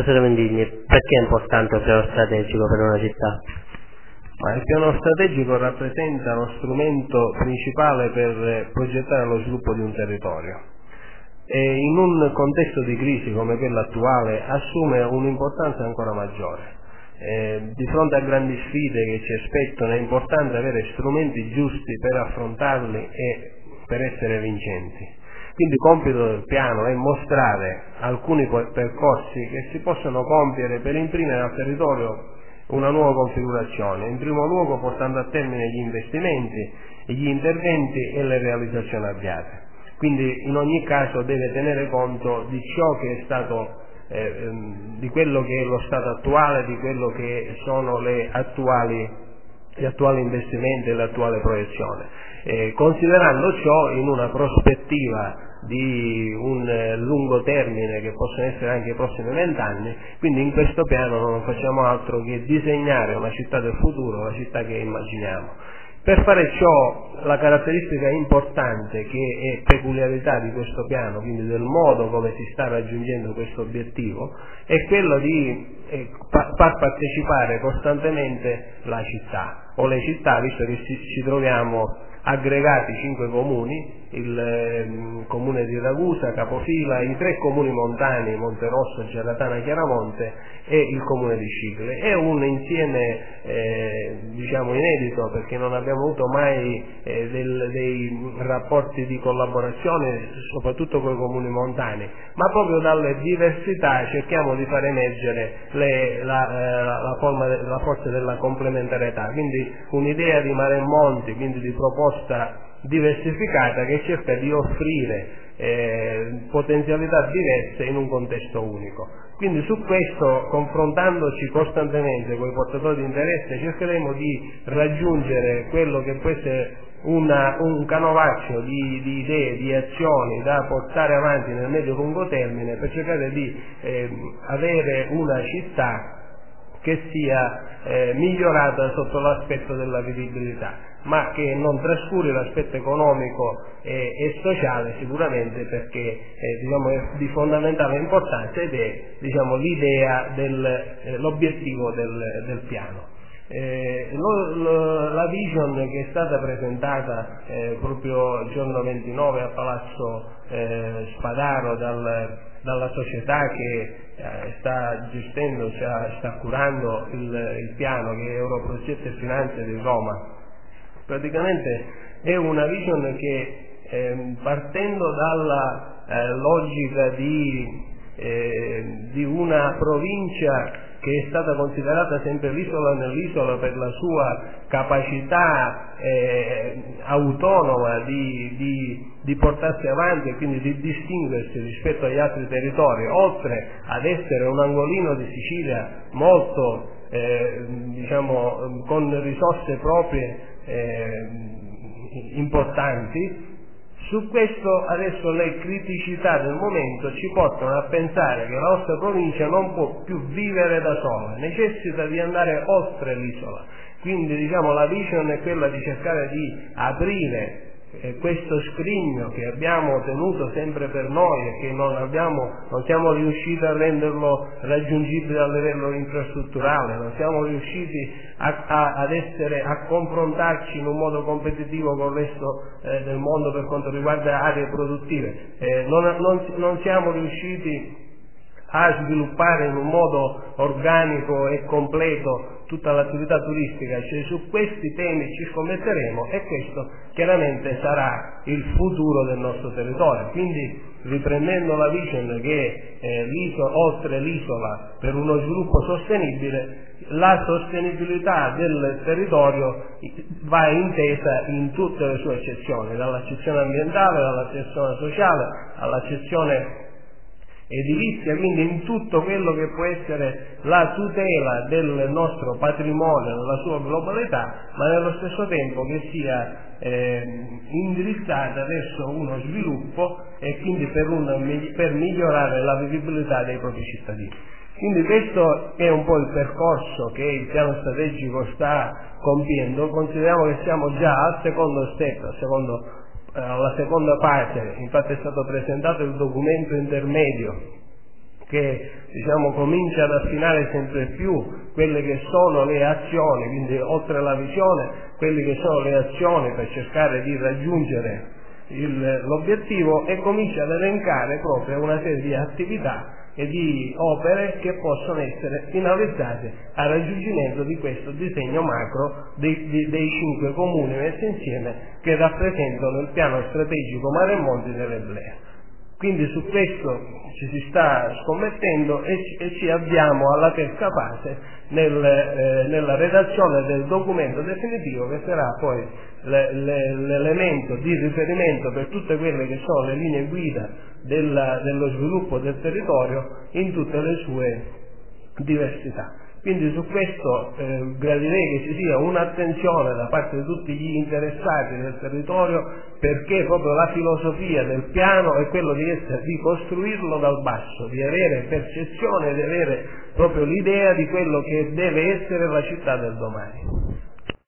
Assessore Mendigni, perché è importante un piano strategico per una città? Ma il piano strategico rappresenta lo strumento principale per progettare lo sviluppo di un territorio e in un contesto di crisi come quello attuale assume un'importanza ancora maggiore. Eh, di fronte a grandi sfide che ci aspettano è importante avere strumenti giusti per affrontarli e per essere vincenti. Quindi il compito del piano è mostrare alcuni percorsi che si possono compiere per imprimere al territorio una nuova configurazione, in primo luogo portando a termine gli investimenti, gli interventi e le realizzazioni avviate. Quindi in ogni caso deve tenere conto di ciò che è stato eh, ehm, di quello che è lo stato attuale, di quello che sono attuali, gli attuali investimenti e l'attuale proiezione, eh, considerando ciò in una prospettiva di un eh, lungo termine che possono essere anche i prossimi vent'anni, quindi in questo piano non facciamo altro che disegnare una città del futuro, la città che immaginiamo. Per fare ciò la caratteristica importante che è peculiarità di questo piano, quindi del modo come si sta raggiungendo questo obiettivo, è quello di far partecipare costantemente la città o le città, visto che ci troviamo aggregati cinque comuni, il eh, comune di Ragusa, Capofila, i tre comuni montani, Monterosso, Geratana, Chiaramonte e il comune di Scicle. È un insieme eh, diciamo inedito perché non abbiamo avuto mai eh, del, dei rapporti di collaborazione, soprattutto con i comuni montani, ma proprio dalle diversità cerchiamo di far emergere le, la, eh, la, forma, la forza della complementarietà, quindi un'idea di mare e monti, quindi di proposta diversificata che cerca di offrire eh, potenzialità diverse in un contesto unico. Quindi su questo, confrontandoci costantemente con i portatori di interesse, cercheremo di raggiungere quello che può essere una, un canovaccio di, di, idee, di azioni da portare avanti nel medio-lungo termine per cercare di eh, avere una città che sia eh, migliorata sotto l'aspetto della vivibilità ma che non trascuri l'aspetto economico e, e, sociale sicuramente perché eh, diciamo, è di fondamentale importanza ed è diciamo, l'idea, del, eh, del, del piano. Eh, lo, lo, la vision che è stata presentata eh, proprio il giorno 29 a Palazzo eh, Spadaro dal, dalla società che eh, sta gestendo, cioè, sta curando il, il piano che è Europrogetto e Finanze di Roma. Praticamente è una vision che eh, partendo dalla eh, logica di, di una provincia che è stata considerata sempre l'isola nell'isola per la sua capacità eh, autonoma di, di, di, portarsi avanti e quindi di distinguersi rispetto agli altri territori, oltre ad essere un angolino di Sicilia molto eh, diciamo, con risorse proprie eh, importanti. Su questo adesso le criticità del momento ci portano a pensare che la nostra provincia non può più vivere da sola, necessita di andare oltre l'isola. Quindi diciamo, la vision è quella di cercare di aprire eh, questo scrigno che abbiamo tenuto sempre per noi e che non, abbiamo, non siamo riusciti a renderlo raggiungibile a livello infrastrutturale, non siamo riusciti a, a, ad essere, a confrontarci in un modo competitivo con il resto eh, del mondo per quanto riguarda aree produttive, eh, non, non, non siamo riusciti a sviluppare in un modo organico e completo tutta l'attività turistica, cioè su questi temi ci scommetteremo e questo chiaramente sarà il futuro del nostro territorio. Quindi riprendendo la vision che eh, l'isola, oltre l'isola per uno sviluppo sostenibile, la sostenibilità del territorio va intesa in tutte le sue accezioni, dall'accezione ambientale, dall'accezione sociale, all'accezione edilizia, quindi in tutto quello che può essere la tutela del nostro patrimonio nella sua globalità, ma nello stesso tempo che sia eh, indirizzata verso uno sviluppo e quindi per, un, per migliorare la vivibilità dei propri cittadini. Quindi questo è un po' il percorso che il piano strategico sta compiendo, consideriamo che siamo già al secondo step, al secondo alla seconda parte, infatti è stato presentato il documento intermedio che diciamo, comincia ad affinare sempre più quelle che sono le azioni, quindi oltre alla visione, quelle che sono le azioni per cercare di raggiungere l'obiettivo e comincia ad elencare proprio una serie di attività e di opere che possono essere finalizzate al raggiungimento di questo disegno macro dei, dei, dei cinque comuni messi insieme che rappresentano il piano strategico Mare Monti dell'Eblea. Quindi su questo ci si sta scommettendo e ci, e ci avviamo alla terza fase nel, eh, nella redazione del documento definitivo che sarà poi le, le, l'elemento di riferimento per tutte quelle che sono le linee guida della, dello sviluppo del territorio in tutte le sue diversità. Quindi su questo eh, gradirei che ci sia un'attenzione da parte di tutti gli interessati del territorio perché proprio la filosofia del piano è quello di, essere, di costruirlo dal basso, di avere percezione, di avere proprio l'idea di quello che deve essere la città del domani.